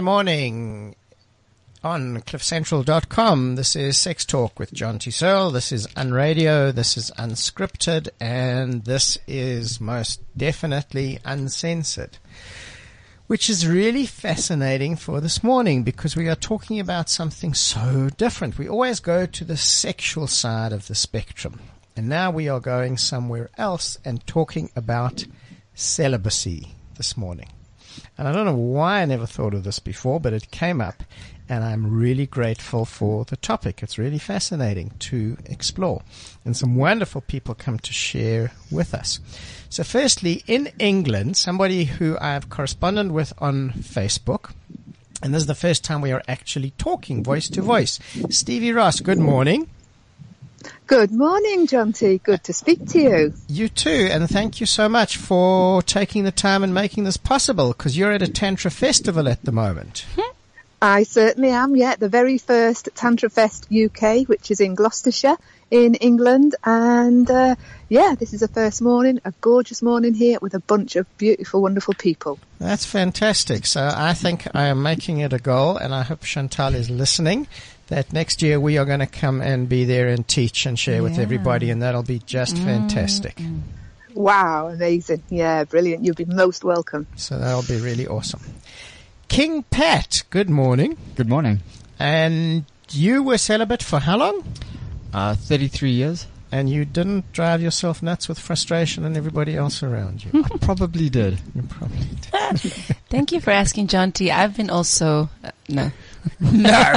Friday morning on cliffcentral.com. This is Sex Talk with John T. Searle. This is Unradio. This is unscripted. And this is most definitely uncensored. Which is really fascinating for this morning because we are talking about something so different. We always go to the sexual side of the spectrum. And now we are going somewhere else and talking about celibacy this morning. And I don't know why I never thought of this before, but it came up and I'm really grateful for the topic. It's really fascinating to explore. And some wonderful people come to share with us. So firstly, in England, somebody who I've corresponded with on Facebook, and this is the first time we are actually talking voice to voice. Stevie Ross, good morning. Good morning, John T. Good to speak to you. You too, and thank you so much for taking the time and making this possible because you're at a Tantra festival at the moment. I certainly am, yeah, the very first Tantra Fest UK, which is in Gloucestershire in England. And uh, yeah, this is a first morning, a gorgeous morning here with a bunch of beautiful, wonderful people. That's fantastic. So I think I am making it a goal, and I hope Chantal is listening. That next year we are going to come and be there and teach and share with everybody, and that'll be just fantastic. Wow, amazing. Yeah, brilliant. You'll be most welcome. So that'll be really awesome. King Pat, good morning. Good morning. And you were celibate for how long? Uh, 33 years. And you didn't drive yourself nuts with frustration and everybody else around you. I probably did. you probably did. Thank you for asking, John T. I've been also uh, no. No.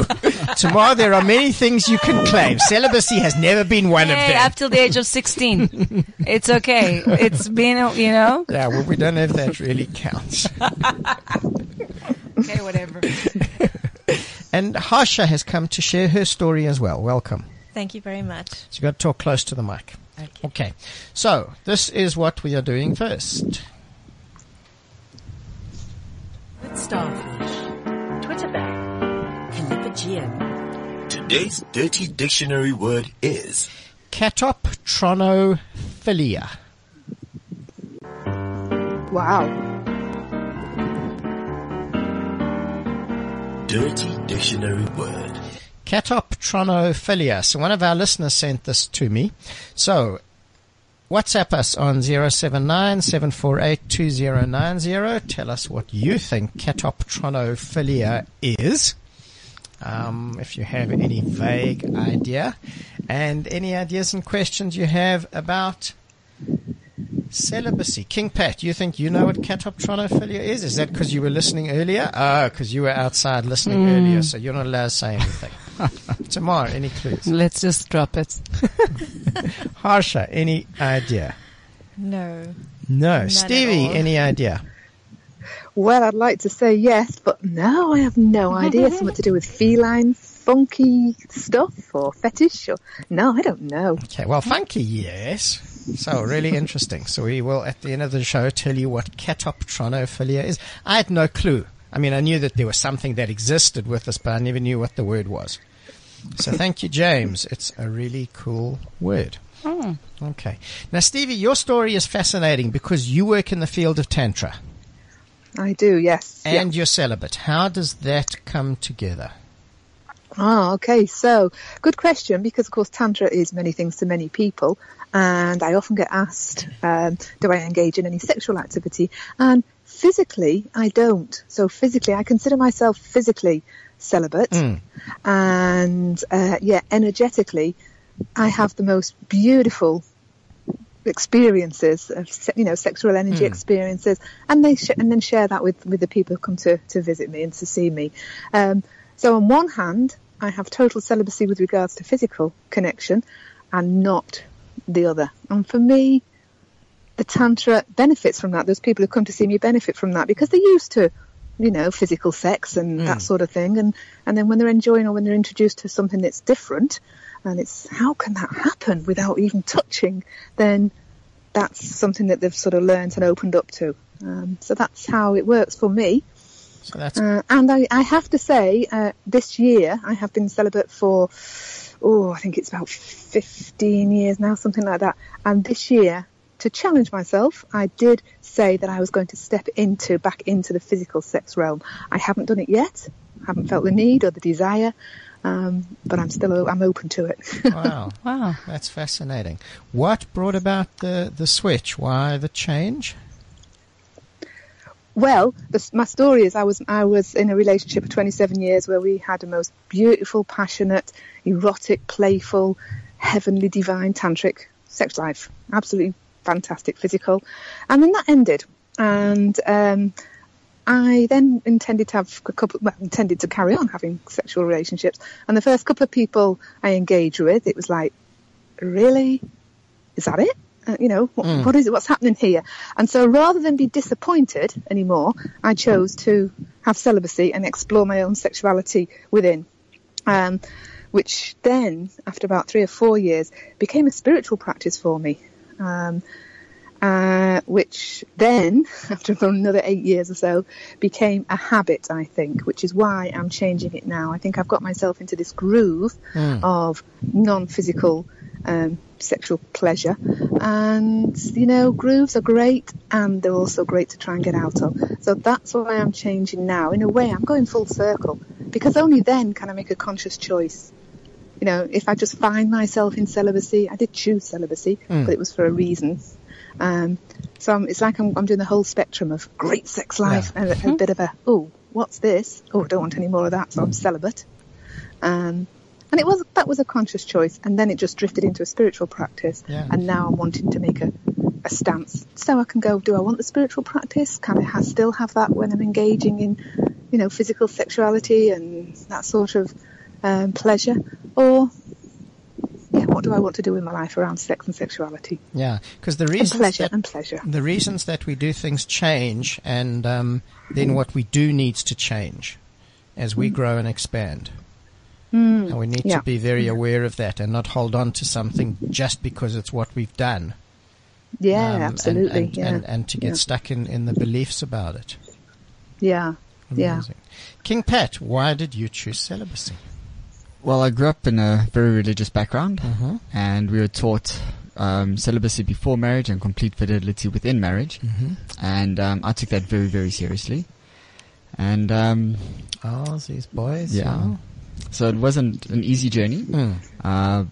Tomorrow there are many things you can claim. Celibacy has never been one of Hey, them. up till the age of sixteen, it's okay. It's been, you know. Yeah, well, we don't know if that really counts. Okay, whatever. And Harsha has come to share her story as well. Welcome. Thank you very much. So you've got to talk close to the mic. Okay. Okay. So this is what we are doing first. With starfish, Twitter bag, Callipygian, Today's dirty dictionary word is Catoptronophilia. Wow. dirty dictionary word. Catoptronophilia. So one of our listeners sent this to me. So WhatsApp us on 079-748-2090. Tell us what you think catoptronophilia is. Um, if you have any vague idea and any ideas and questions you have about celibacy. King Pat, you think you know what catoptronophilia is? Is that because you were listening earlier? Oh, because you were outside listening earlier, so you're not allowed to say anything. Tamar, any clues? Let's just drop it. Harsha, any idea? No. No. at Stevie, any idea? Well, I'd like to say yes, but no, I have no idea. Something to do with feline, funky stuff or fetish or no, I don't know. Okay, well, funky, yes. So, really interesting. So, we will, at the end of the show, tell you what catoptronophilia is. I had no clue. I mean, I knew that there was something that existed with this, but I never knew what the word was. So, thank you, James. It's a really cool word. Hmm. Okay. Now, Stevie, your story is fascinating because you work in the field of Tantra I do, yes. yeah. and you're celibate. How does that come together? Ah, okay. So, good question because, of course, Tantra is many things to many people. And I often get asked, um, do I engage in any sexual activity? And physically, I don't. So, physically, I consider myself physically celibate. Mm. And, uh, yeah, energetically, I have the most beautiful experiences of you know sexual energy experiences, and they sh- and then share that with with the people who come to to visit me and to see me. Um, so on one hand, I have total celibacy with regards to physical connection, and not the other. And for me, the tantra benefits from that. Those people who come to see me benefit from that because they're used to, you know, physical sex and that sort of thing. And and then when they're enjoying or when they're introduced to something that's different, and it's how can that happen without even touching? Then that's something that they've sort of learned and opened up to. Um, so that's how it works for me. So that's Uh, and I, I have to say, uh, this year I have been celibate for, oh, I think it's about 15 years now, something like that. And this year, to challenge myself, I did say that I was going to step into, back into the physical sex realm. I haven't done it yet. haven't felt the need or the desire. Um, but I'm still, I'm open to it. wow. Wow. That's fascinating. What brought about the, the switch? Why the change? Well, the, my story is I was I was in a relationship for 27 years where we had a most beautiful, passionate, erotic, playful, heavenly, divine tantric sex life. Absolutely fantastic, physical, and then that ended. And um, I then intended to have a couple, well, intended to carry on having sexual relationships. And the first couple of people I engaged with, it was like, really, is that it? Uh, you know, what, what is it? What's happening here? And so rather than be disappointed anymore, I chose to have celibacy and explore my own sexuality within. Um, which then, after about three or four years, became a spiritual practice for me. Um, uh, which then, after another eight years or so, became a habit, I think, which is why I'm changing it now. I think I've got myself into this groove of non-physical um, sexual pleasure. And, you know, grooves are great and they're also great to try and get out of. So that's why I'm changing now. In a way, I'm going full circle because only then can I make a conscious choice. You know, if I just find myself in celibacy, I did choose celibacy, but it was for a reason. Um, so I'm, it's like I'm, I'm doing the whole spectrum of great sex life and a, a bit of a, oh, what's this? Oh, I don't want any more of that, so I'm celibate. Um, and it was that was a conscious choice, and then it just drifted into a spiritual practice. Yeah. And now I'm wanting to make a, a stance, so I can go. Do I want the spiritual practice? Can I ha- still have that when I'm engaging in, you know, physical sexuality and that sort of um, pleasure, or yeah, what do I want to do with my life around sex and sexuality Yeah, because the and reasons pleasure that and pleasure? the reasons that we do things change, and um, then what we do needs to change as we grow and expand. And we need Yeah. to be very aware of that and not hold on to something just because it's what we've done. Yeah, Um, absolutely. And, yeah, and, and to get Yeah. stuck in, in the beliefs about it. yeah, yeah. King Pat, why did you choose celibacy? Well, I grew up in a very religious background, Mhm. and we were taught um, celibacy before marriage and complete fidelity within marriage, Mm-hmm. and um, I took that very, very seriously. And um, Oh, these boys. Yeah. wow. so it wasn't an easy journey. Mm. Uh,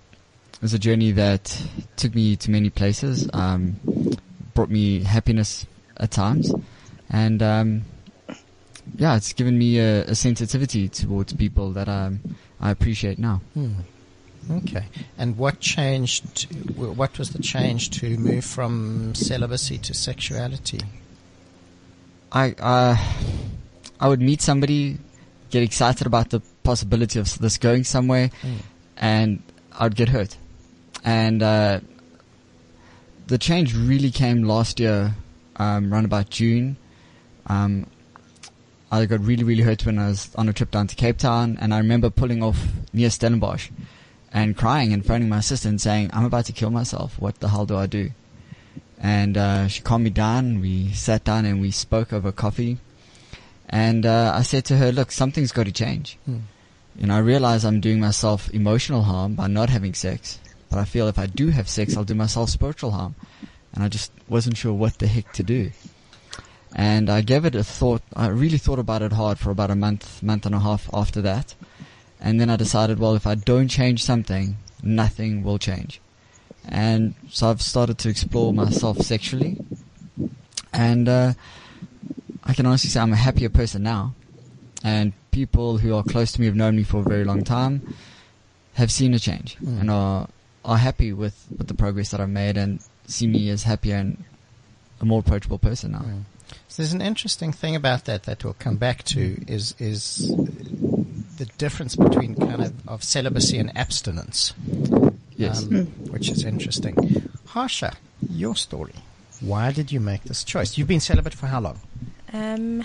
it was a journey that took me to many places, um, brought me happiness at times, and um, yeah, it's given me a, a sensitivity towards people that um, I appreciate now. Hmm. Okay. And what changed? What was the change to move from celibacy to sexuality? I uh, I would meet somebody, get excited about the possibility of this going somewhere, Mm. and I'd get hurt. And uh, the change really came last year, um, around about June. Um, I got really, really hurt when I was on a trip down to Cape Town, and I remember pulling off near Stellenbosch and crying and phoning my sister and saying, "I'm about to kill myself. What the hell do I do?" And uh, she calmed me down. We sat down and we spoke over coffee. And uh, I said to her, "Look, something's got to change. Hmm. You know, I realize I'm doing myself emotional harm by not having sex, but I feel if I do have sex, I'll do myself spiritual harm." And I just wasn't sure what the heck to do. And I gave it a thought. I really thought about it hard for about a month, month and a half after that. And then I decided, well, if I don't change something, nothing will change. And so I've started to explore myself sexually. And uh, I can honestly say I'm a happier person now. And people who are close to me have known me for a very long time have seen a change Mm. and are are happy with, with the progress that I've made and see me as happier and a more approachable person now. So there's an interesting thing about that that we'll come back to is is the difference between kind of, of celibacy and abstinence, Yes. um, which is interesting. Harsha, your story. Why did you make this choice? You've been celibate for how long? Um,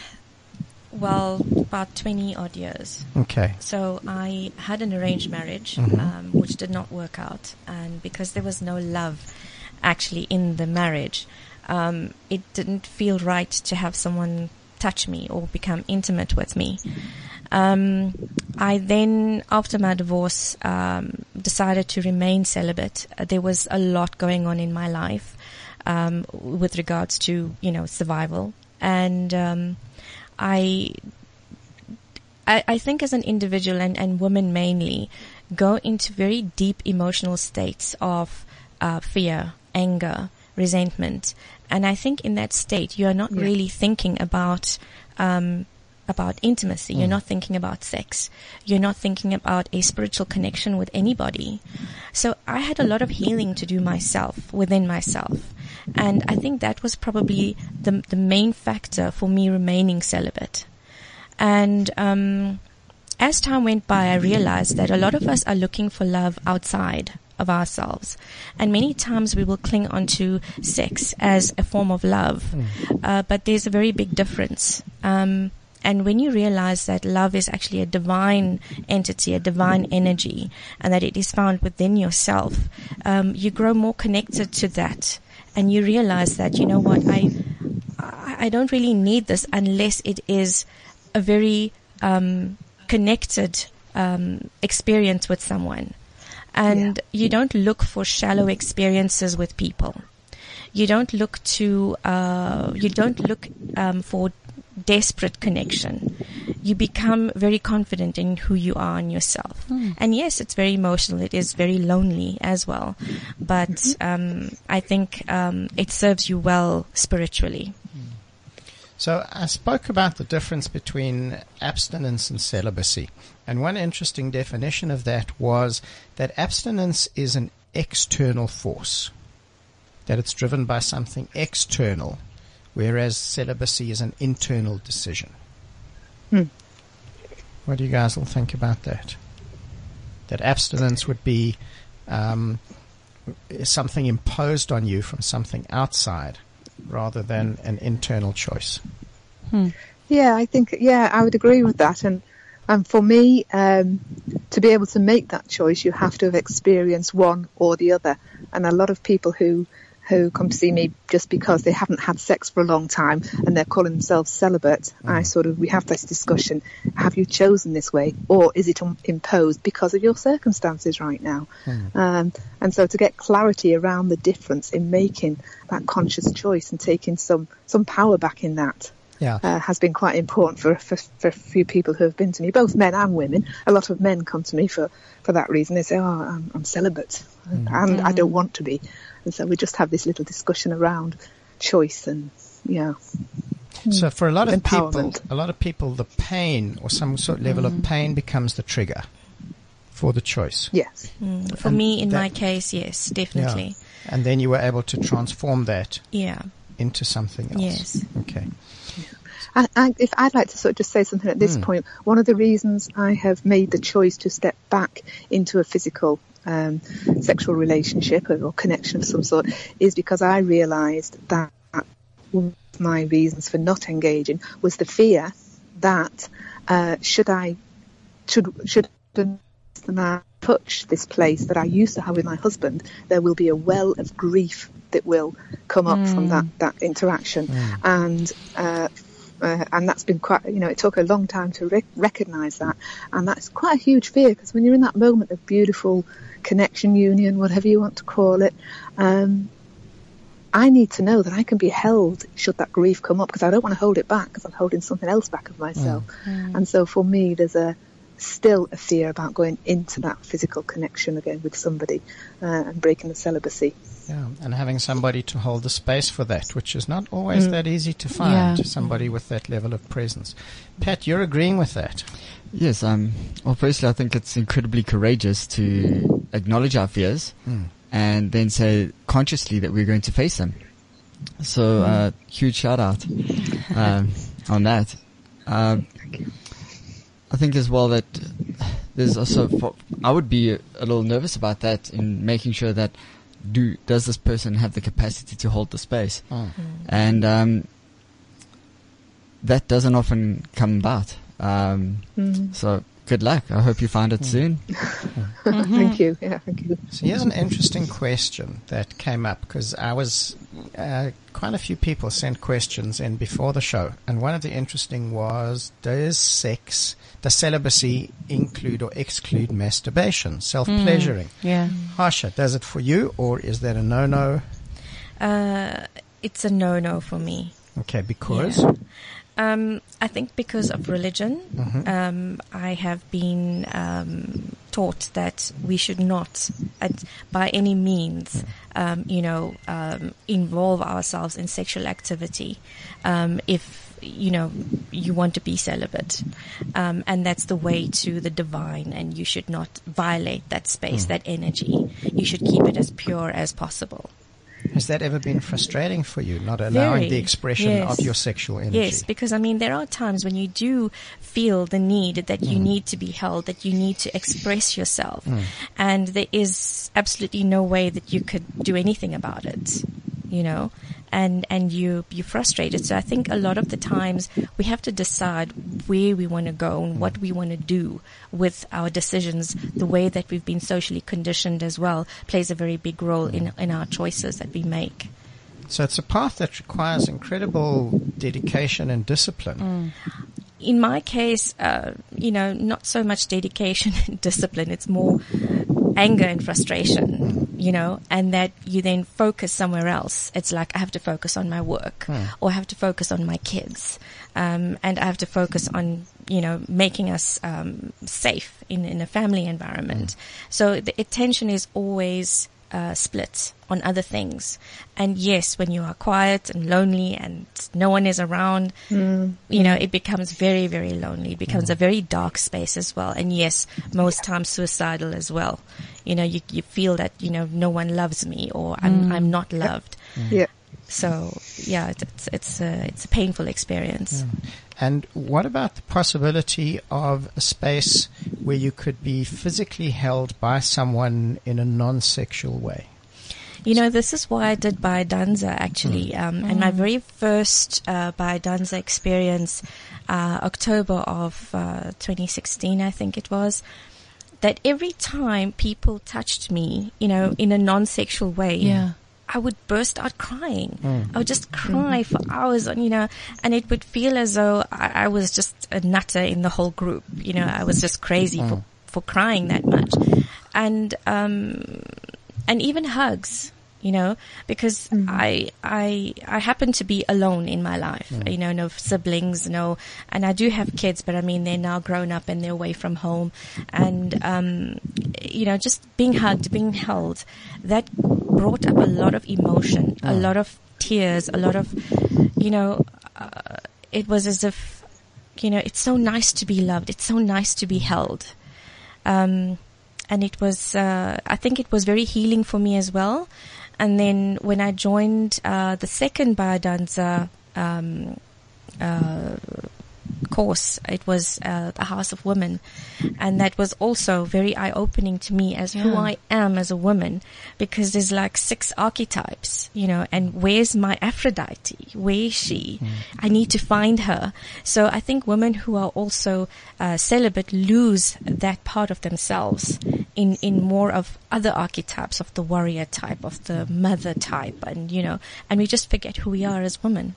well, about 20 odd years. Okay. So I had an arranged marriage, Mhm. um, which did not work out. And because there was no love actually in the marriage, um, it didn't feel right to have someone touch me or become intimate with me. Um, I then, after my divorce, um, decided to remain celibate. Uh, there was a lot going on in my life um, with regards to, you know, survival. And um, I I, I think as an individual and, and women mainly go into very deep emotional states of uh, fear, anger, resentment. And I think in that state, you are not Yeah. really thinking about, um, about intimacy. You're not thinking about sex. You're not thinking about a spiritual connection with anybody. So I had a lot of healing to do myself, within myself. And I think that was probably the, the main factor for me remaining celibate. And um, as time went by, I realized that a lot of us are looking for love outside of ourselves. And many times we will cling onto sex as a form of love. Uh, but there's a very big difference. Um, and when you realize that love is actually a divine entity, a divine energy, and that it is found within yourself, um, you grow more connected to that. And you realize that, you know what, I, I I don't really need this unless it is a very um, connected um, experience with someone. And you don't look for shallow experiences with people. You don't look to, uh, you don't look um, for desperate connection. You become very confident in who you are and yourself. And yes, it's very emotional. It is very lonely as well. But um, I think um, it serves you well spiritually. So I spoke about the difference between abstinence and celibacy. And one interesting definition of that was that abstinence is an external force, that it's driven by something external, whereas celibacy is an internal decision. Hmm. What do you guys all think about that? That abstinence would be um, something imposed on you from something outside rather than an internal choice. Yeah, I think yeah, I would agree with that. And and for me, um, to be able to make that choice, you have to have experienced one or the other. And a lot of people who who come to see me just because they haven't had sex for a long time and they're calling themselves celibate, I sort of we have this discussion: Have you chosen this way, or is it imposed because of your circumstances right now? Um, and so to get clarity around the difference in making that conscious choice and taking some some power back in that Yeah. uh, has been quite important for, for for a few people who have been to me, both men and women. A lot of men come to me for, for that reason. They say, "Oh, I'm, I'm celibate, and I don't want to be," and so we just have this little discussion around choice and yeah, So for a lot of people, a lot of people, the pain or some sort of level of pain becomes the trigger for the choice. yes, Mm, For And me, in that- my case, yes, definitely. And then you were able to transform that Yeah. into something else. Yes. Okay. I, I, if I'd like to sort of just say something at this point, one of the reasons I have made the choice to step back into a physical um, sexual relationship or, or connection of some sort is because I realised that one of my reasons for not engaging was the fear that uh, should I should should the man touch this place that I used to have with my husband, there will be a well of grief that will come up from that that interaction, and uh, uh, and that's been quite you know it took a long time to re- recognise that, and that's quite a huge fear because when you're in that moment of beautiful connection, union, whatever you want to call it. Um, I need to know that I can be held should that grief come up because I don't want to hold it back because I'm holding something else back of myself. And so for me, there's a still a fear about going into that physical connection again with somebody uh, and breaking the celibacy. Yeah. And having somebody to hold the space for that, which is not always that easy to find. Yeah. Somebody with that level of presence. Pat, you're agreeing with that. Yes, um, well, firstly, I think it's incredibly courageous to acknowledge our fears and then say consciously that we're going to face them. So, uh, huge shout out, um, on that. Um, I think as well that there's also, for, I would be a, a little nervous about that in making sure that do, does this person have the capacity to hold the space? Mm. And, um, that doesn't often come about. Um, Mm. so good luck. I hope you find it soon. Thank you. Yeah, thank you. So here's an interesting question that came up because I was uh, quite a few people sent questions in before the show, and one of the interesting was: Does sex, does celibacy include or exclude masturbation, self-pleasuring? Yeah. Harsha, does it for you, or is that a no-no? Uh, it's a no-no for me. Okay, because Yeah. Um, I think because of religion, um, I have been um, taught that we should not, at, by any means, um, you know, um, involve ourselves in sexual activity um, if you know you want to be celibate, um, and that's the way to the divine, and you should not violate that space, mm. that energy. You should keep it as pure as possible. has that ever been frustrating for you, not allowing Very, the expression yes. of your sexual energy? Yes, because I mean, there are times when you do feel the need that you mm. need to be held, that you need to express yourself, mm. and there is absolutely no way that you could do anything about it, you know, and and you you're frustrated. So I think a lot of the times we have to decide where we want to go and what we want to do with our decisions. The way that we've been socially conditioned as well plays a very big role in in our choices that we make. So it's a path that requires incredible dedication and discipline. in my case, uh, you know, not so much dedication and discipline. It's more anger and frustration, you know, and that you then focus somewhere else. It's like I have to focus on my work or I have to focus on my kids. Um, and I have to focus on, you know, making us, um, safe in, in a family environment. So the attention is always, uh, split on other things. And yes, when you are quiet and lonely and no one is around, mm-hmm. you know, it becomes very, very lonely. It becomes a mm. very dark space as well. And yes, most times suicidal as well. You know, you, you feel that, you know, no one loves me or I'm, mm. I'm not loved. Yeah. So yeah, it's, it's, it's a, it's a painful experience. And what about the possibility of a space where you could be physically held by someone in a non-sexual way? You know, this is why I did Biodanza actually. Um, And my very first uh, Biodanza experience, uh, October of uh, 2016, I think it was, that every time people touched me, you know, in a non-sexual way, Yeah. I would burst out crying. I would just cry for hours on, you know, and it would feel as though I, I was just a nutter in the whole group. You know, I was just crazy for, for crying that much. And, um, and even hugs, you know, because I, I, I happen to be alone in my life, you know, no siblings, no, and I do have kids, but I mean, they're now grown up and they're away from home. And, um, you know, just being hugged, being held, that brought up a lot of emotion, a lot of tears, a lot of, you know, uh, it was as if, you know, it's so nice to be loved. It's so nice to be held. Um, and it was, uh, I think it was very healing for me as well. And then when I joined, uh, the second Biodanza, um, uh, course. It was uh, the House of Women, and that was also very eye-opening to me as who I am as a woman, because there's like six archetypes, you know. And where's my Aphrodite? Where is she? I need to find her. So I think women who are also uh, celibate lose that part of themselves in in more of other archetypes of the warrior type, of the mother type, and you know, and we just forget who we are as women.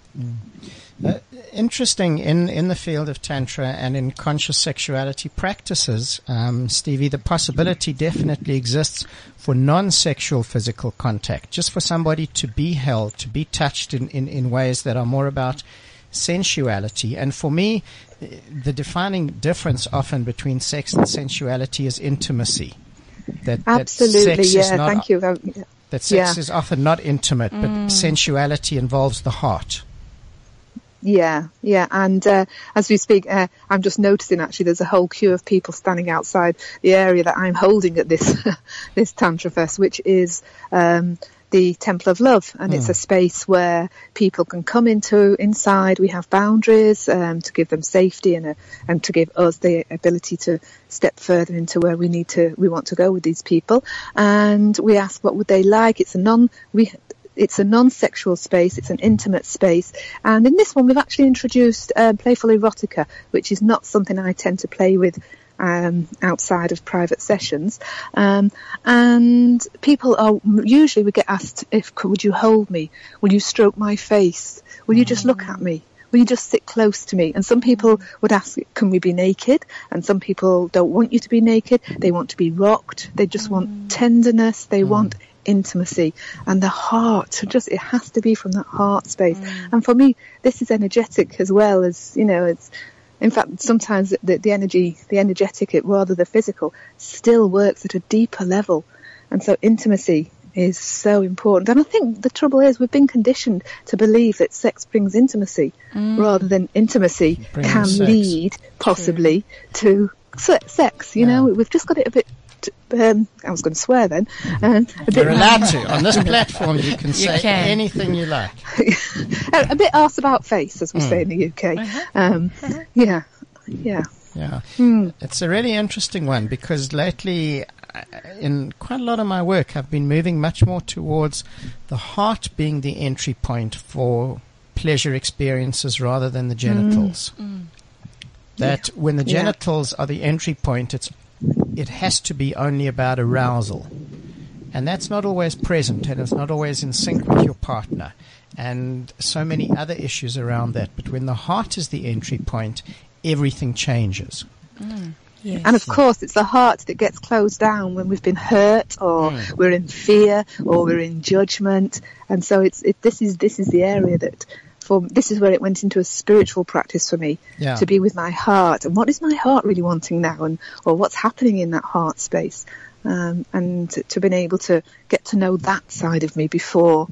Uh, interesting in, in the field of Tantra and in conscious sexuality practices, um, Stevie, the possibility definitely exists for non-sexual physical contact, just for somebody to be held, to be touched in, in, in ways that are more about sensuality. And for me, the defining difference often between sex and sensuality is intimacy. That, that Absolutely. sex is Yeah. not- Thank you. Yeah. That sex Yeah. is often not intimate, but sensuality involves the heart. Yeah, yeah, and uh, as we speak, uh, I'm just noticing actually there's a whole queue of people standing outside the area that I'm holding at this this Tantra Fest, which is um, the Temple of Love, and it's a space where people can come into inside. We have boundaries um, to give them safety and a, and to give us the ability to step further into where we need to we want to go with these people. And we ask what would they like. It's a non we it's a non-sexual space, it's an intimate space, and in this one we've actually introduced uh, playful erotica, which is not something I tend to play with um, outside of private sessions. Um, and people are usually we get asked if would you hold me? Will you stroke my face? Will you just look at me? Will you just sit close to me? And some people would ask, can we be naked? And some people don't want you to be naked. They want to be rocked. They just want tenderness. They want intimacy and the heart just it has to be from that heart space and for me this is energetic as well as you know it's in fact sometimes the, the energy the energetic it rather the physical still works at a deeper level. And so intimacy is so important. And i think the trouble is we've been conditioned to believe that sex brings intimacy mm. rather than intimacy Brings can sex. lead possibly to sex you know? We've just got it a bit um, I was going to swear then. Um, a bit You're allowed to. On this platform, you can say can. anything you like. a, a bit arse about face, as we say in the UK. Uh-huh. Um, yeah, yeah. Yeah. Hmm. It's a really interesting one because lately, uh, in quite a lot of my work, I've been moving much more towards the heart being the entry point for pleasure experiences rather than the genitals. That when the Hmm. Yeah. genitals are the entry point, it's it has to be only about arousal. And that's not always present and it's not always in sync with your partner. And so many other issues around that. But when the heart is the entry point, everything changes. Yes. And of course, it's the heart that gets closed down when we've been hurt, or Hmm. we're in fear, or we're in judgment. And so it's it, this is this is the area that. For, this is where it went into a spiritual practice for me Yeah. to be with my heart. And what is my heart really wanting now? And or what's happening in that heart space? Um, and to, to been able to get to know that side of me before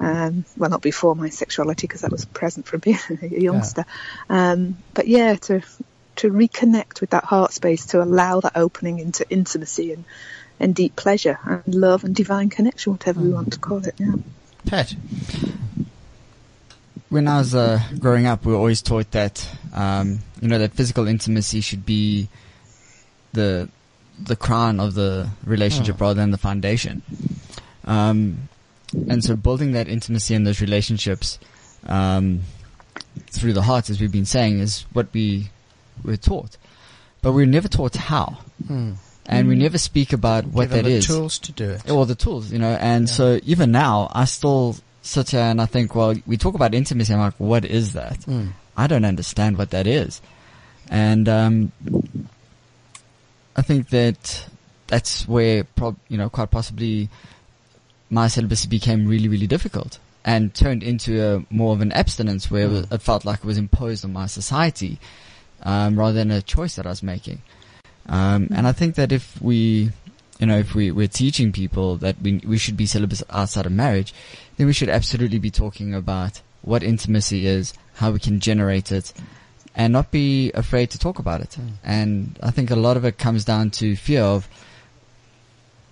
um, well not before my sexuality because that was present from being a youngster. Um, but yeah to to reconnect with that heart space to allow that opening into intimacy and and deep pleasure and love and divine connection whatever we want to call it yeah. Pat, when I was uh, growing up, we were always taught that um, you know that physical intimacy should be the the crown of the relationship rather than the foundation. Um, and so, building that intimacy and those relationships um, through the heart, as we've been saying, is what we were taught, but we were never taught how, and we never speak about what given that the is tools to do it. or the tools, you know. And so even now, I still here and I think, well, we talk about intimacy. I'm like, what is that? Mm. I don't understand what that is. And um, I think that that's where, prob- you know, quite possibly my celibacy became really, really difficult and turned into a more of an abstinence where it was- it felt like it was imposed on my society um, rather than a choice that I was making. Um, and I think that if we, you know, if we, we're teaching people that we, we should be celibate outside of marriage, then we should absolutely be talking about what intimacy is, how we can generate it, and not be afraid to talk about it. Hmm. And I think a lot of it comes down to fear of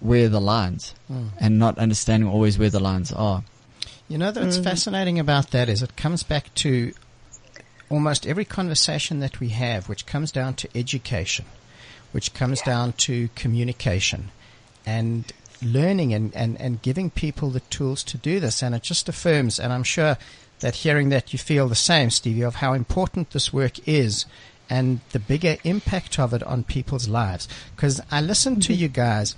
where the lines hmm. and not understanding always where the lines are. You know, what's mm. fascinating about that is it comes back to almost every conversation that we have, which comes down to education, which comes down to communication and learning and, and, and giving people the tools to do this. And it just affirms, and I'm sure that hearing that you feel the same, Stevie, of how important this work is and the bigger impact of it on people's lives. Because I listen to mm-hmm. you guys,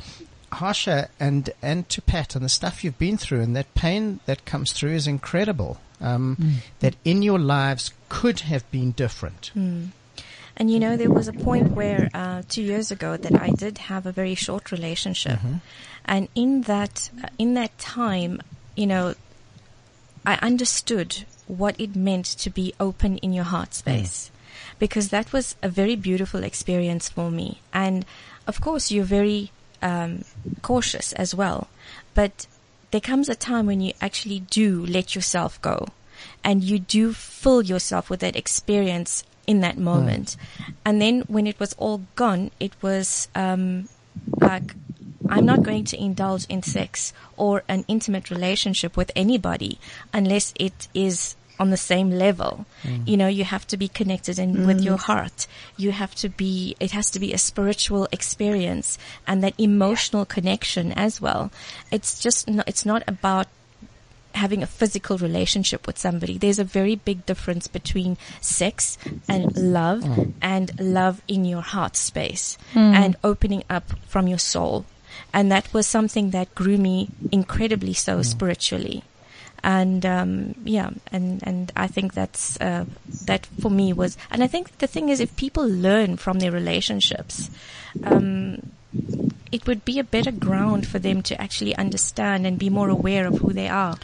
Harsha and, and to Pat, and the stuff you've been through, and that pain that comes through is incredible. Um, mm. That in your lives could have been different. Mm. And you know, there was a point where uh, two years ago that I did have a very short relationship, and in that uh, in that time, you know, I understood what it meant to be open in your heart space, because that was a very beautiful experience for me. And of course, you're very um, cautious as well, but there comes a time when you actually do let yourself go. and you do fill yourself with that experience in that moment. Hmm. And then when it was all gone, it was um, like I'm not going to indulge in sex or an intimate relationship with anybody unless it is on the same level. Hmm. You know, you have to be connected in with hmm. your heart. You have to be, it has to be a spiritual experience and that emotional connection as well. It's just, no, it's not about having a physical relationship with somebody. There's a very big difference between sex and love and love in your heart space and opening up from your soul. And that was something that grew me incredibly so spiritually. And um, yeah, and and I think that's uh, that for me was, and I think the thing is, if people learn from their relationships, um, it would be a better ground for them to actually understand and be more aware of who they are.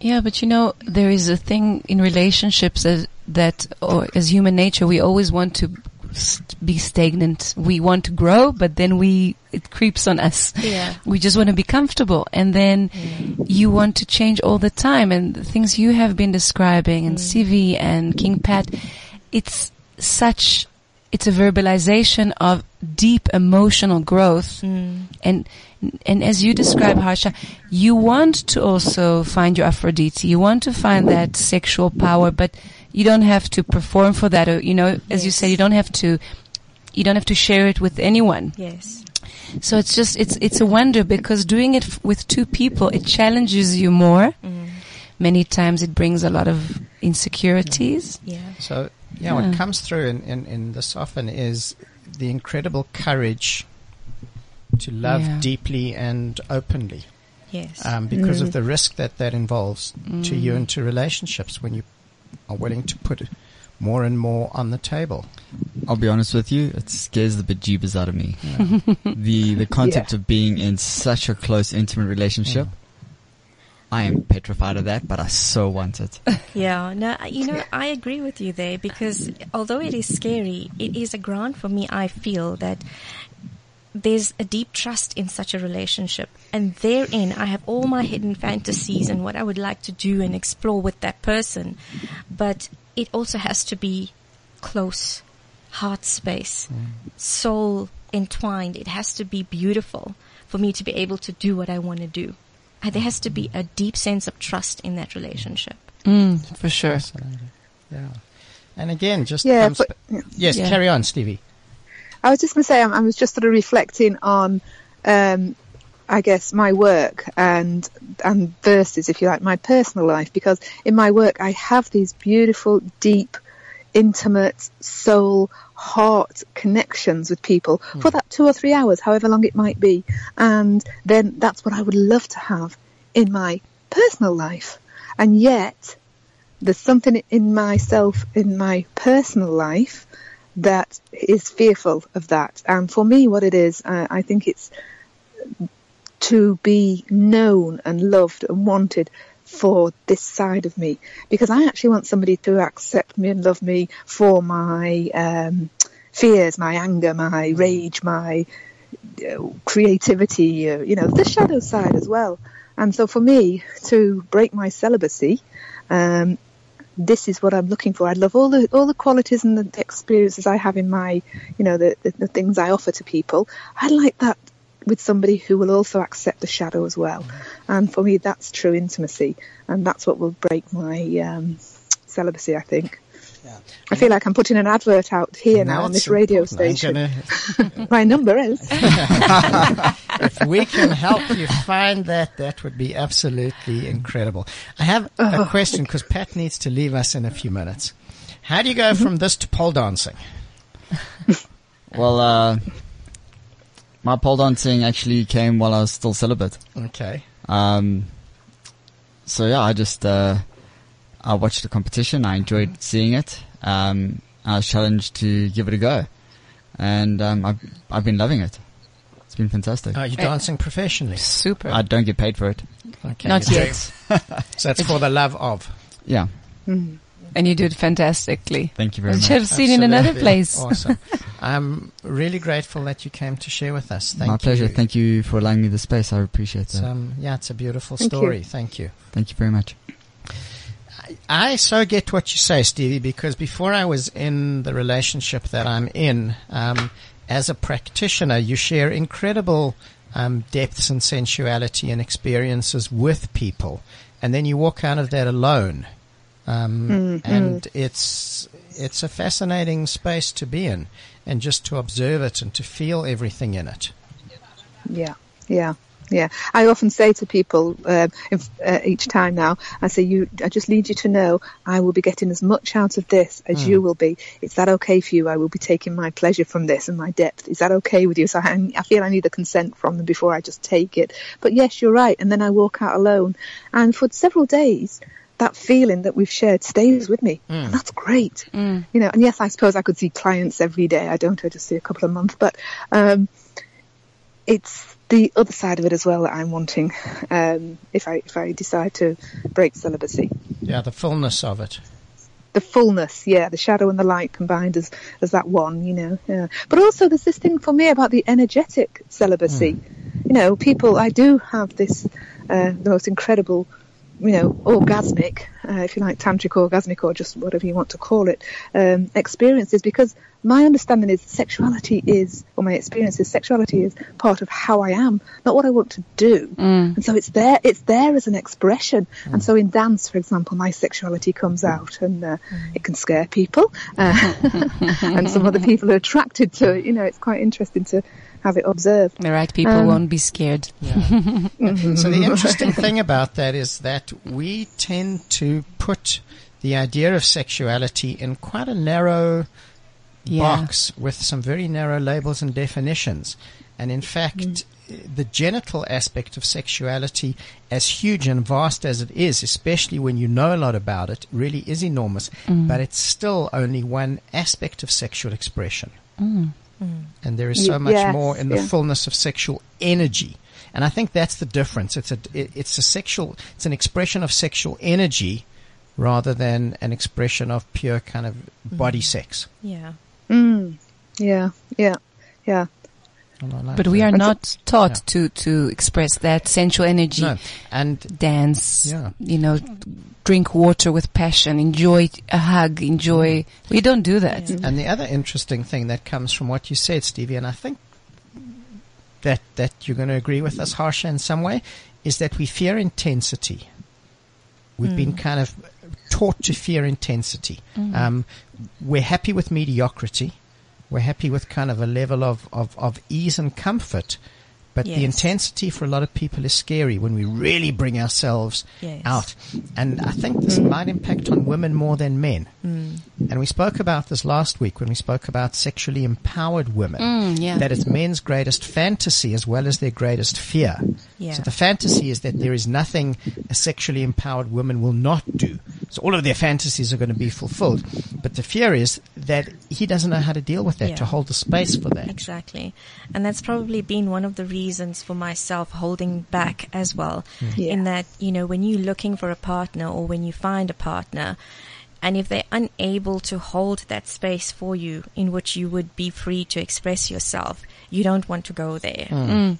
Yeah, but you know, there is a thing in relationships that, that or as human nature, we always want to st- be stagnant. We want to grow, but then we, it creeps on us. Yeah. We just want to be comfortable. And then you want to change all the time. And the things you have been describing and mm. Stevie and King Pat, it's such, it's a verbalization of deep emotional growth. Mm. And, and as you describe, Harsha, you want to also find your Aphrodite. You want to find that sexual power, but you don't have to perform for that. Or, you know, as you said, you don't have to, you don't have to share it with anyone. Yes. So it's just, it's, it's a wonder because doing it f- with two people, it challenges you more. Mm. Many times it brings a lot of insecurities. Yeah. So, yeah, Yeah. what comes through in, in, in this often is the incredible courage to love Yeah. deeply and openly Yes. um, because of the risk that that involves to you and to relationships when you are willing to put more and more on the table. I'll be honest with you, it scares the bejeebers out of me. the the concept of being in such a close, intimate relationship. I am petrified of that, but I so want it. Yeah, no, you know, I agree with you there because although it is scary, it is a ground for me. I feel that there's a deep trust in such a relationship, and therein I have all my hidden fantasies and what I would like to do and explore with that person. But it also has to be close, heart space, mm. soul entwined. It has to be beautiful for me to be able to do what I want to do. And there has to be a deep sense of trust in that relationship. Mm, for sure. Yeah. And again, just Yeah, comes but- ba- yes, Yeah. carry on, Stevie. I was just going to say, I, I was just sort of reflecting on, um, I guess, my work and and versus, if you like, my personal life, because in my work I have these beautiful, deep, intimate, soul, heart connections with people for that two or three hours, however long it might be, and then that's what I would love to have in my personal life, and yet there's something in myself in my personal life that is fearful of that. And for me, what it is, uh, I think it's to be known and loved and wanted for this side of me because I actually want somebody to accept me and love me for my um, fears, my anger, my rage, my uh, creativity, uh, you know, the shadow side as well. And so for me to break my celibacy, um, this is what I'm looking for. I love all the all the qualities and the experiences I have in my, you know, the, the, the things I offer to people. I like that with somebody who will also accept the shadow as well. And for me, that's true intimacy, and that's what will break my um, celibacy. I think. I feel like I'm putting an advert out here now, on this radio station. gonna- My number is. if we can help you find that, that would be absolutely incredible. I have a question because Pat needs to leave us in a few minutes. How do you go from this to pole dancing? Well, uh, my pole dancing actually came while I was still celibate. Okay. Um, so yeah, I just uh, I watched the competition. I enjoyed seeing it. Um, I was challenged to give it a go, and um, I've I've been loving it. It's been fantastic. Are you dancing professionally? Super. I don't get paid for it. Okay. Not yet. So it's for the love of. Yeah, And you do it fantastically. thank you very Which much. I've seen in another place. Awesome. I'm really grateful that you came to share with us. Thank you. My you. pleasure. Thank you for allowing me the space. I appreciate that. um, yeah, it's a beautiful Thank you. story. Thank you. Thank you very much. I so get what you say, Stevie, because before I was in the relationship that I'm in, um, as a practitioner, you share incredible um, depths and sensuality and experiences with people, and then you walk out of that alone, um, and it's it's a fascinating space to be in, and just to observe it and to feel everything in it. Yeah, yeah, yeah. I often say to people uh, if, uh, each time now, I say, "You, I just need you to know, I will be getting as much out of this as you will be. Is that okay for you? I will be taking my pleasure from this and my depth. Is that okay with you?" So I, I feel I need the consent from them before I just take it. But yes, you're right. And then I walk out alone, and for several days. That feeling that we've shared stays with me. And that's great. You know, and yes, I suppose I could see clients every day. I don't. I just see a couple a month. But um, it's the other side of it as well that I'm wanting. Um, if I if I decide to break celibacy, Yeah, the fullness of it. the fullness, yeah, the shadow and the light combined as as that one, you know. Yeah. But also, there's this thing for me about the energetic celibacy. You know, people. I do have this uh, the most incredible. You know, orgasmic, uh, if you like, tantric orgasmic, or just whatever you want to call it, um, experiences. Because my understanding is sexuality is, or my experience is, sexuality is part of how I am, not what I want to do. And so it's there, it's there as an expression. And so in dance, for example, my sexuality comes out and uh, it can scare people. Uh, and some other people are attracted to it. You know, it's quite interesting to have it observed. The right people Um, won't be scared. Mm-hmm. So the interesting thing about that is that we tend to put the idea of sexuality in quite a narrow Yeah. box with some very narrow labels and definitions. And in fact, mm. the genital aspect of sexuality, as huge and vast as it is, especially when you know a lot about it, really is enormous. Mm. But it's still only one aspect of sexual expression. Mm. And there is so much yes, more in the yeah. fullness of sexual energy. And I think that's the difference. It's a, it- it's a sexual, it's an expression of sexual energy rather than an expression of pure kind of body sex. Yeah. Mm. Yeah, yeah, yeah. And I like But we that. are not taught Yeah. to, to express that sensual energy, No. And dance, Yeah. you know, drink water with passion, enjoy a hug, enjoy. Mm. We don't do that. And the other interesting thing that comes from what you said, Stevie, and I think that that you're going to agree with us, Harsha, in some way, is that we fear intensity. We've mm. been kind of taught to fear intensity. Mm-hmm. Um, we're happy with mediocrity. We're happy with kind of a level of, of, of ease and comfort. But the intensity for a lot of people is scary when we really bring ourselves Yes. out. And I think this might impact on women more than men. And we spoke about this last week when we spoke about sexually empowered women. Mm, yeah. That it's men's greatest fantasy as well as their greatest fear. Yeah. So the fantasy is that there is nothing a sexually empowered woman will not do. So all of their fantasies are going to be fulfilled. But the fear is that he doesn't know how to deal with that, Yeah. to hold the space for that. Exactly. And that's probably been one of the reasons for myself holding back as well. Yeah. In that, you know, when you're looking for a partner or when you find a partner, and if they're unable to hold that space for you in which you would be free to express yourself, you don't want to go there. Mm.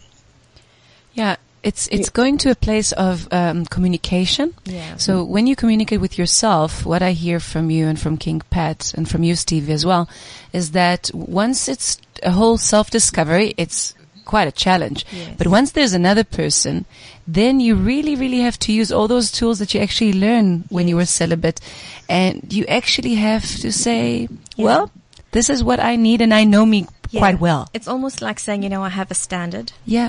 Yeah, it's it's going to a place of um, communication. Yeah. So when you communicate with yourself, what I hear from you and from King Pat and from you, Stevie, as well, is that once it's a whole self-discovery, it's quite a challenge. Yes. But once there's another person, then you really, really have to use all those tools that you actually learn when you were celibate, and you actually have to say, Yeah. well, this is what I need, and I know me Yeah. quite well. It's almost like saying, you know, I have a standard. Yeah.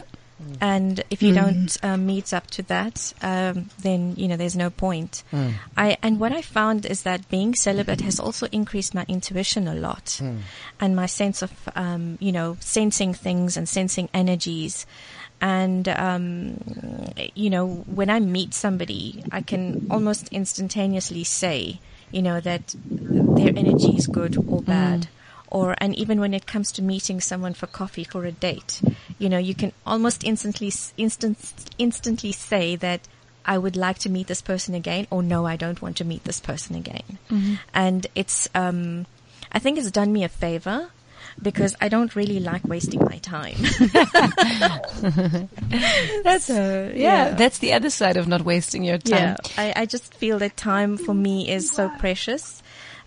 And if you don't um, meet up to that, um, then you know there's no point. I and what I found is that being celibate has also increased my intuition a lot, and my sense of um, you know sensing things and sensing energies. And um, you know, when I meet somebody, I can almost instantaneously say, you know, that their energy is good or bad or and even when it comes to meeting someone for coffee for a date, you know, you can almost instantly instant, instantly say that I would like to meet this person again, or no, I don't want to meet this person again. And it's, um, I think it's done me a favor because I don't really like wasting my time. That's So, yeah, yeah. that's the other side of not wasting your time. Yeah, I, I just feel that time for me is so precious.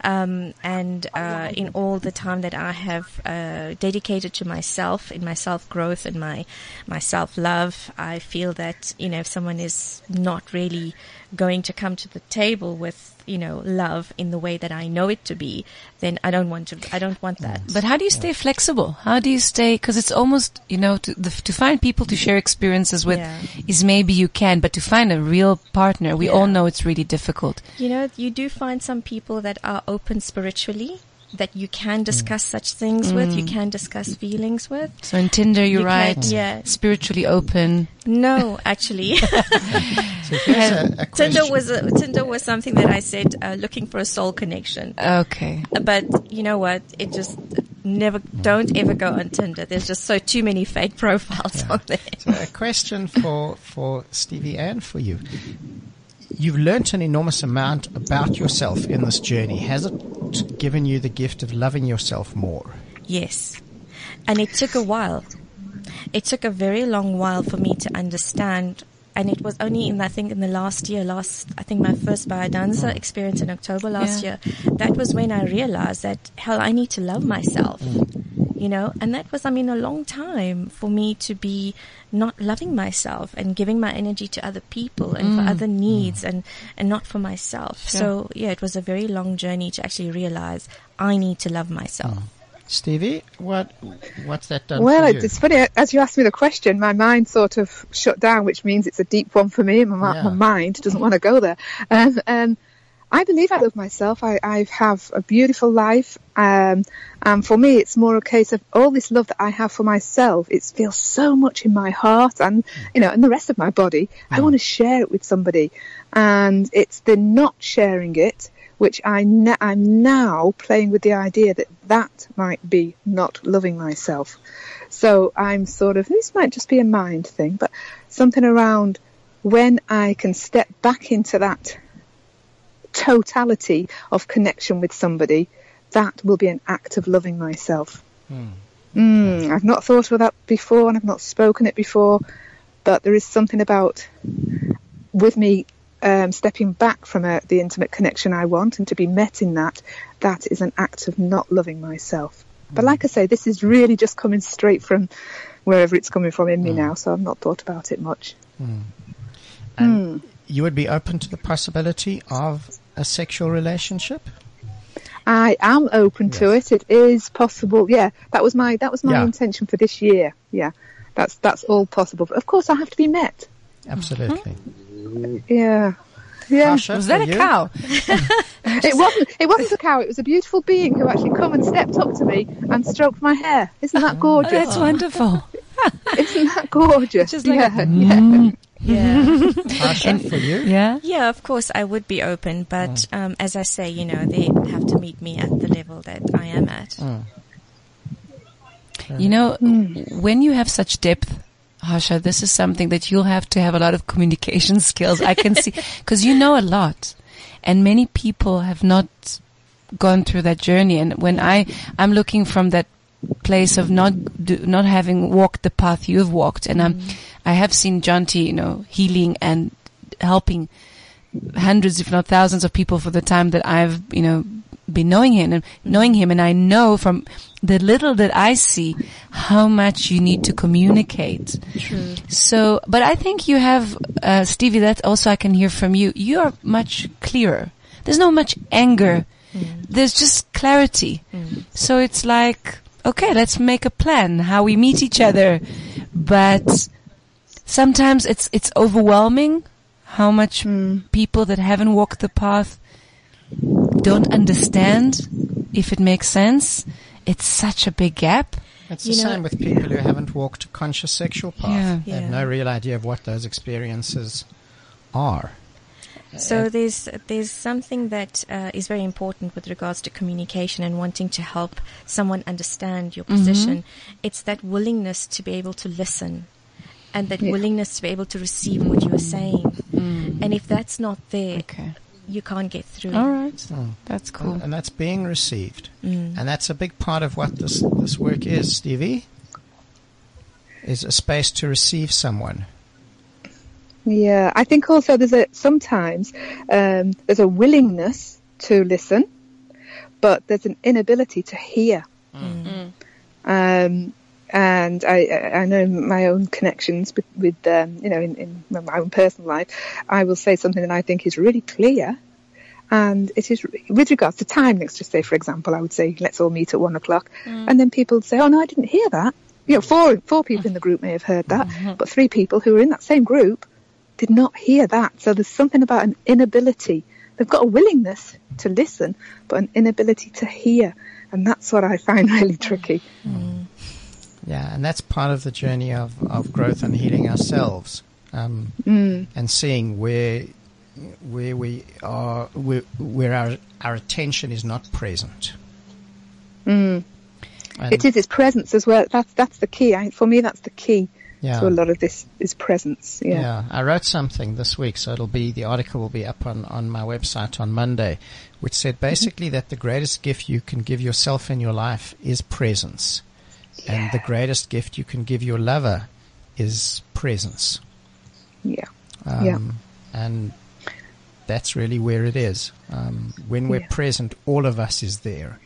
Um, and uh, in all the time that I have uh, dedicated to myself, in my self growth and my my self love, I feel that you know if someone is not really going to come to the table with you know love in the way that I know it to be, then I don't want to. I don't want that. But how do you stay flexible? How do you stay? Because it's almost, you know, to, the, to find people to share experiences with Yeah. is maybe you can, but to find a real partner, we all know it's really difficult. You know, you do find some people that are open spiritually. That you can discuss such things with, you can discuss feelings with. So in Tinder, you're You right. can- yeah. Spiritually open. No, actually, So a, a Tinder was a, Tinder was something that I said uh, looking for a soul connection. Okay. But you know what? It just never. Don't ever go on Tinder. There's just so too many fake profiles on there. So a question for, for Stevie and for you. You've learnt an enormous amount about yourself in this journey. Has it given you the gift of loving yourself more? Yes, and it took a while. It took a very long while for me to understand. And it was only in, I think, in the last year, last, I think my first biodanza mm. experience in October last Yeah. year, that was when I realized that, hell, I need to love myself. Mm. You know, and that was, I mean, a long time for me to be not loving myself and giving my energy to other people and for mm. other needs and, and not for myself. So, yeah, it was a very long journey to actually realize I need to love myself. Stevie, what what's that done Well, for it- you? it's funny. As you asked me the question, my mind sort of shut down, which means it's a deep one for me. My, Yeah. my mind doesn't want to go there. Um, um, I believe I love myself. I, I have a beautiful life. Um, and for me, it's more a case of all this love that I have for myself. It feels so much in my heart and, you know, and the rest of my body. I want to share it with somebody. And it's the not sharing it, which I I'm now playing with the idea that that might be not loving myself. So I'm sort of, this might just be a mind thing, but something around when I can step back into that totality of connection with somebody, that will be an act of loving myself. Mm, I've not thought of that before and I've not spoken it before, but there is something about with me um, stepping back from a, the intimate connection I want and to be met in that, that is an act of not loving myself. But like I say, this is really just coming straight from wherever it's coming from in me mm. now, so I've not thought about it much. Mm. And hmm. you would be open to the possibility of a sexual relationship? I am open to it. It is possible. Yeah, that was my that was my Yeah. intention for this year. Yeah, that's that's all possible. But of course, I have to be met. Absolutely. Mm-hmm. Yeah, yeah. Asha, Was that a you? cow? It wasn't. It wasn't a cow. It was a beautiful being who actually come and stepped up to me and stroked my hair. Isn't that oh, gorgeous? That's wonderful. Isn't that gorgeous? Just like yeah, a- yeah. Mm. Yeah. Asha, for you? Yeah. Yeah, of course, I would be open, but mm. um, as I say, you know, they have to meet me at the level that I am at. Mm. You know, when you have such depth, Harsha, this is something that you'll have to have a lot of communication skills. I can see, because you know a lot. And many people have not gone through that journey. And when I, I'm looking from that place of not, do, not having walked the path you've walked. And I'm, mm-hmm. I have seen Jonty, you know, healing and helping hundreds, if not thousands of people for the time that I've, you know, been knowing him and knowing him. And I know from the little that I see how much you need to communicate. True. So, but I think you have, uh, Stevie, that also I can hear from you. You are much clearer. There's no much anger. Mm. There's just clarity. Mm. So it's like, okay, let's make a plan how we meet each other. But sometimes it's, it's overwhelming how much mm. people that haven't walked the path don't understand if it makes sense. It's such a big gap. It's You the know- same with people who haven't walked a conscious sexual path. Yeah. They have Yeah. no real idea of what those experiences are. So uh, there's there's something that uh, is very important with regards to communication and wanting to help someone understand your mm-hmm. position. It's that willingness to be able to listen, and that Yeah. willingness to be able to receive what you are saying. Mm. And if that's not there, Okay. You can't get through. All right. That's cool. And that's being received. Mm. And that's a big part of what this, this work is, Stevie. Is a space to receive someone. Yeah, I think also there's a sometimes um, there's a willingness to listen, but there's an inability to hear. Um, and I, I know my own connections with, with um, you know, in, in my own personal life, I will say something that I think is really clear. And it is with regards to time. Let's just say, for example, I would say, let's all meet at one o'clock, mm. and then people would say, "Oh no, I didn't hear that." You know, four four people in the group may have heard that, mm-hmm. but three people who were in that same group did not hear that. So there's something about an inability. They've got a willingness to listen, but an inability to hear, and that's what I find really tricky. Mm. Yeah, and that's part of the journey of, of growth and healing ourselves, um, Mm. and seeing where where we are, where, where our our attention is not present. Mm. It is its presence as well. That's that's the key. I, for me, that's the key yeah, to a lot of this is presence. Yeah. yeah. I wrote something this week, so it'll be the article will be up on on my website on Monday, which said basically that the greatest gift you can give yourself in your life is presence, and the greatest gift you can give your lover is presence. Yeah. Um, Yeah. And that's really where it is. Um, when we're Yeah. present, all of us is there.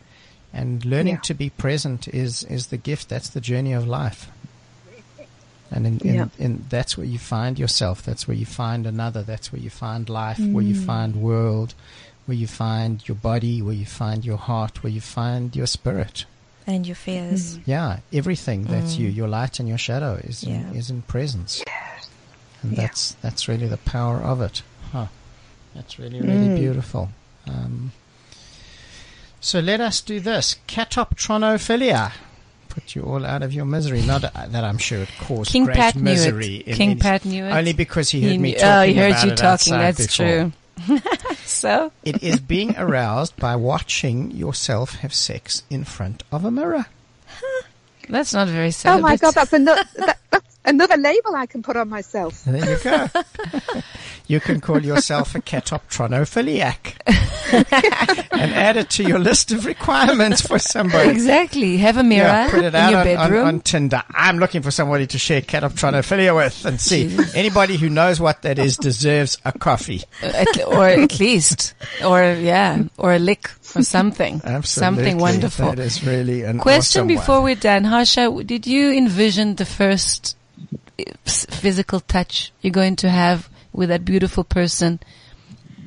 And learning Yeah. to be present is, is the gift. That's the journey of life. And in, in, Yeah. in, that's where you find yourself. That's where you find another. That's where you find life, where you Mm. find world, where you find your body, where you find your heart, where you find your spirit. And your fears. Yeah, everything that's Mm. you, your light and your shadow is Yeah. in, is in presence. And Yeah. that's that's really the power of it. Huh. That's really really Mm. beautiful. Um, so let us do this. Catoptronophilia. Put you all out of your misery. Not uh, that I'm sure it caused King great Pat knew misery. it. in King any- Pat knew it. Only because he heard He me knew- talking oh, he heard you talking. outside That's before. true. so? It is being aroused by watching yourself have sex in front of a mirror. that's not very Oh my God, that's another that, that's another label I can put on myself. There you go. you can call yourself a catoptronophiliac and add it to your list of requirements for somebody. exactly. Have a mirror Yeah, put it in out your on, on, bedroom. on Tinder. I'm looking for somebody to share catoptronophilia with and see. Anybody who knows what that is deserves a coffee. At- or at least, or yeah, or a lick or something, Absolutely. something wonderful. That is really an Question awesome before one. we're done, Harsha, did you envision the first s- physical touch you're going to have with that beautiful person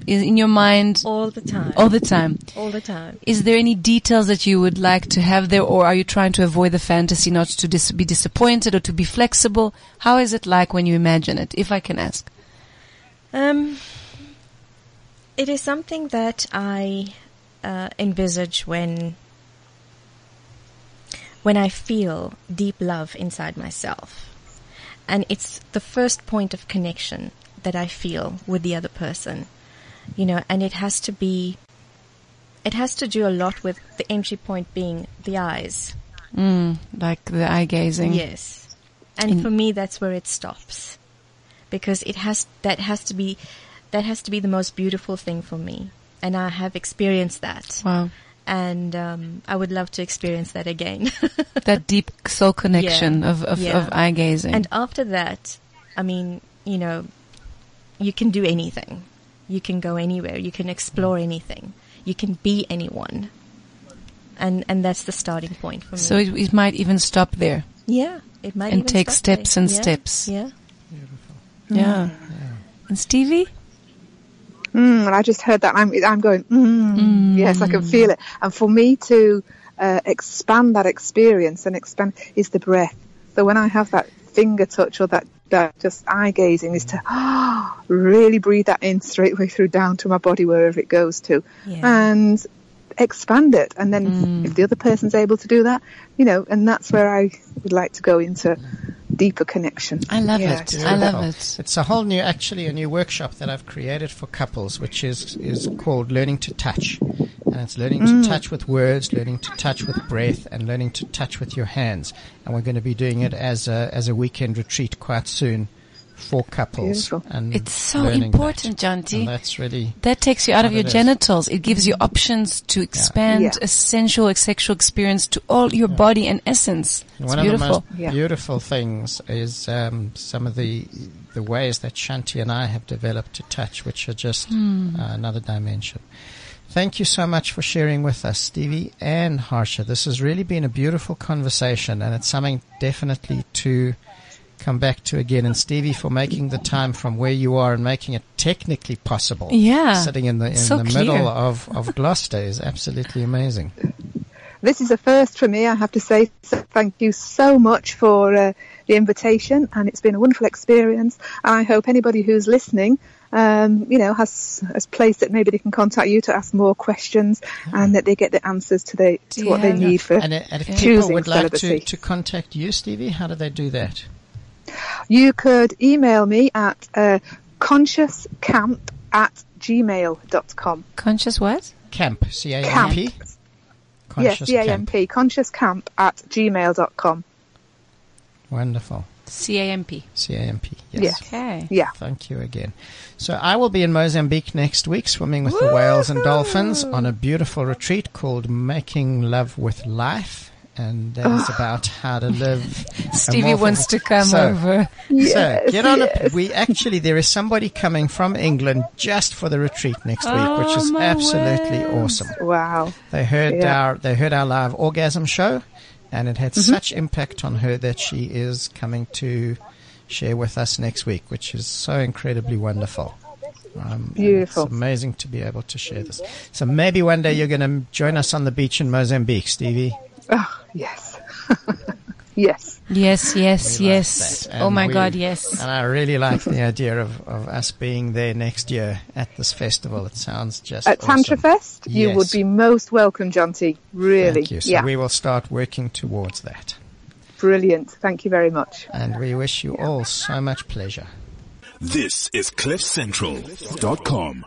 is in your mind All the time. all the time? All the time. Is there any details that you would like to have there, or are you trying to avoid the fantasy, not to dis- be disappointed or to be flexible? How is it like when you imagine it, if I can ask? Um, it is something that I uh, envisage when when I feel deep love inside myself, and it's the first point of connection that I feel with the other person, you know, and it has to be. It has to do a lot with the entry point being the eyes. Mm, like the eye gazing. Yes. And In- for me that's where it stops. Because it has that has to be that has to be the most beautiful thing for me. And I have experienced that. Wow. And um, I would love to experience that again. That deep soul connection Yeah. of, of, Yeah. of eye gazing. and after that, I mean, you know, you can do anything. You can go anywhere. You can explore anything. You can be anyone. And and that's the starting point for me. so it, it might even stop there. yeah, it might and even take stop there. steps and Yeah, steps. Yeah. Yeah. And Stevie? Mm, and I just heard that. I'm, I'm going, mm, yes, I can feel it. And for me to uh, expand that experience and expand is the breath. So when I have that finger touch or that, that just eye gazing is to really breathe that in straight away through down to my body wherever it goes to Yeah. and expand it. And then if the other person's able to do that, you know, and that's where I would like to go into deeper connection. I love Yeah, it. I love it. It's a whole new, actually, a new workshop that I've created for couples, which is is called Learning to Touch, and it's learning to mm. touch with words, learning to touch with breath, and learning to touch with your hands. And we're going to be doing it as a as a weekend retreat quite soon for couples. And It's so important, that. Janti. And that's really That takes you out of your it is. genitals. It gives you options to expand Yeah. a sensual, a sexual experience to all your body and essence. It's One beautiful. of the most Yeah. beautiful things is um, some of the the ways that Shanti and I have developed to touch, which are just Hmm. uh, another dimension. Thank you so much for sharing with us, Stevie and Harsha. This has really been a beautiful conversation, and it's something definitely to come back to again. And Stevie for making the time from where you are and making it technically possible. Yeah. sitting in the in So the clear. middle of of Gloucester is absolutely amazing. This is a first for me, I have to say. So thank you so much for uh, the invitation, and it's been a wonderful experience. And I hope anybody who's listening, um, you know, has a place that maybe they can contact you to ask more questions, and that they get the answers to the to what they need for And, uh, and if people would like to, to contact you, Stevie, how do they do that? You could email me at uh, consciouscamp at gmail.com. Conscious what? Camp, C-A-M-P? Yes, Conscious Camp. C-A-M-P, consciouscamp at gmail.com. Wonderful. C-A-M-P. C-A-M-P, yes. Yes. Okay. Yeah. Thank you again. So I will be in Mozambique next week swimming with the whales and dolphins on a beautiful retreat called Making Love with Life. And that is about how to live. Stevie wants to come So- over. so get on yes. a, we actually, there is somebody coming from England just for the retreat next week, which Oh, is absolutely word. awesome. Wow. They heard Yeah. our they heard our live orgasm show, and it had Mm-hmm. such impact on her that she is coming to share with us next week, which is so incredibly wonderful. Um, Beautiful. It's amazing to be able to share this. So maybe one day you're going to join us on the beach in Mozambique, Stevie. Oh, yes. yes. Yes, yes, We yes. Oh my we- God, yes. And I really like the idea of, of us being there next year at this festival. It sounds just At awesome. Tantra Fest, you would be most welcome, Jonty. Really. Thank you. So yeah. we will start working towards that. Brilliant. Thank you very much. And we wish you all so much pleasure. This is CliffCentral.com.